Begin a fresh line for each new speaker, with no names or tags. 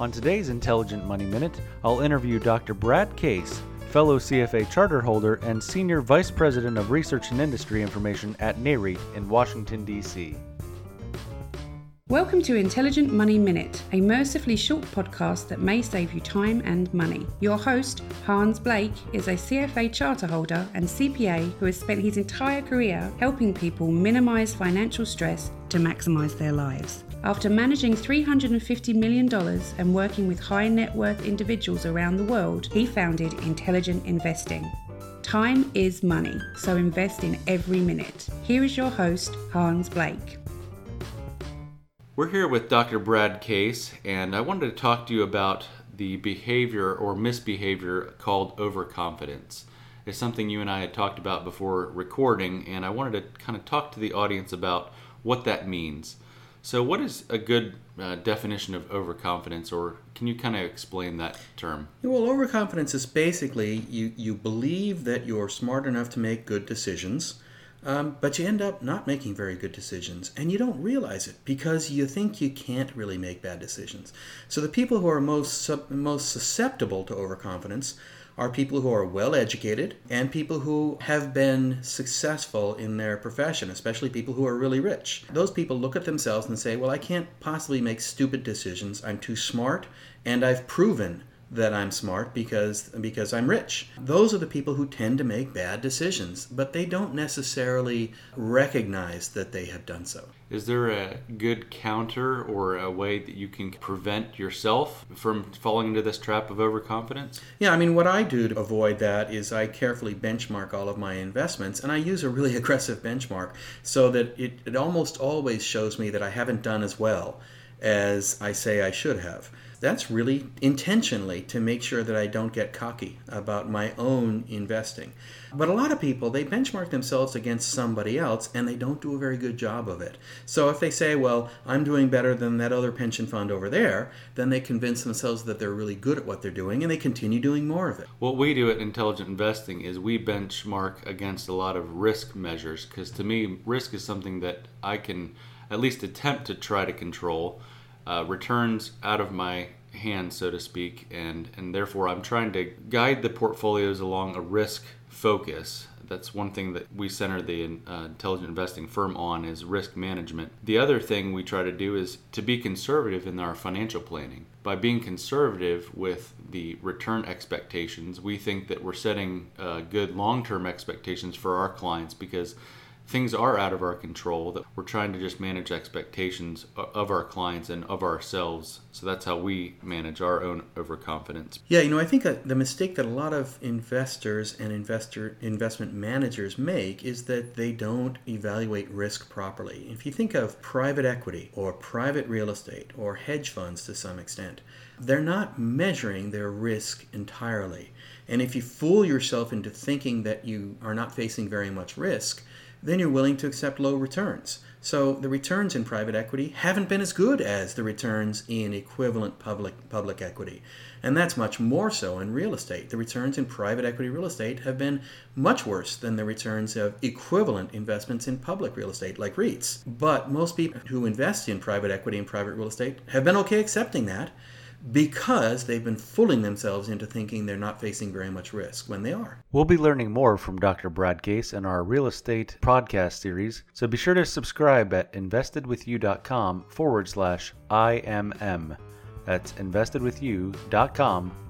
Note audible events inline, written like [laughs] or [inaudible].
On today's Intelligent Money Minute, I'll interview Dr. Brad Case, fellow CFA charter holder and Senior Vice President of Research and Industry Information at NAREIT in Washington, D.C.
Welcome to Intelligent Money Minute, a mercifully short podcast that may save you time and money. Your host, Hans Blake, is a CFA charter holder and CPA who has spent his entire career helping people minimize financial stress to maximize their lives. After managing $350 million and working with high net worth individuals around the world, he founded Intelligent Investing. Time is money, so invest in every minute. Here is your host, Hans Blake.
We're here with Dr. Brad Case, and I wanted to talk to you about the behavior or misbehavior called overconfidence. It's something you and I had talked about before recording, and I wanted to kind of talk to the audience about what that means. So, what is a good uh, definition of overconfidence, or can you kind of explain that term?
Well, overconfidence is basically you, you believe that you're smart enough to make good decisions, um, but you end up not making very good decisions, and you don't realize it because you think you can't really make bad decisions. So, the people who are most, most susceptible to overconfidence are people who are well educated and people who have been successful in their profession, especially people who are really rich. Those people look at themselves and say, Well, I can't possibly make stupid decisions. I'm too smart, and I've proven that I'm smart because because I'm rich. Those are the people who tend to make bad decisions, but they don't necessarily recognize that they have done so.
Is there a good counter or a way that you can prevent yourself from falling into this trap of overconfidence?
Yeah, I mean, what I do to avoid that is I carefully benchmark all of my investments, and I use a really [laughs] aggressive benchmark so that it, it almost always shows me that I haven't done as well as I say I should have that's really intentionally to make sure that I don't get cocky about my own investing. But a lot of people, they benchmark themselves against somebody else and they don't do a very good job of it. So if they say, well, I'm doing better than that other pension fund over there, then they convince themselves that they're really good at what they're doing and they continue doing more of it.
What we do at Intelligent Investing is we benchmark against a lot of risk measures because to me, risk is something that I can at least attempt to try to control uh, returns out of my hands, so to speak, and and therefore I'm trying to guide the portfolios along a risk focus. That's one thing that we center the uh, intelligent investing firm on is risk management. The other thing we try to do is to be conservative in our financial planning. By being conservative with the return expectations, we think that we're setting uh, good long-term expectations for our clients because things are out of our control that we're trying to just manage expectations of our clients and of ourselves. So that's how we manage our own overconfidence.
Yeah you know i think uh, the mistake that a lot of investors and investor investment managers make is that they don't evaluate risk properly. If you think of private equity or private real estate or hedge funds to some extent they're not measuring their risk entirely. And if you fool yourself into thinking that you are not facing very much risk then you're willing to accept low returns. So the returns in private equity haven't been as good as the returns in equivalent public public equity. And that's much more so in real estate. The returns in private equity real estate have been much worse than the returns of equivalent investments in public real estate like REITs. But most people who invest in private equity and private real estate have been okay accepting that because they've been fooling themselves into thinking they're not facing very much risk when they are.
We'll be learning more from Dr. Brad Case in our real estate podcast series, so be sure to subscribe at investedwithyou.com forward slash IMM. That's investedwithyou.com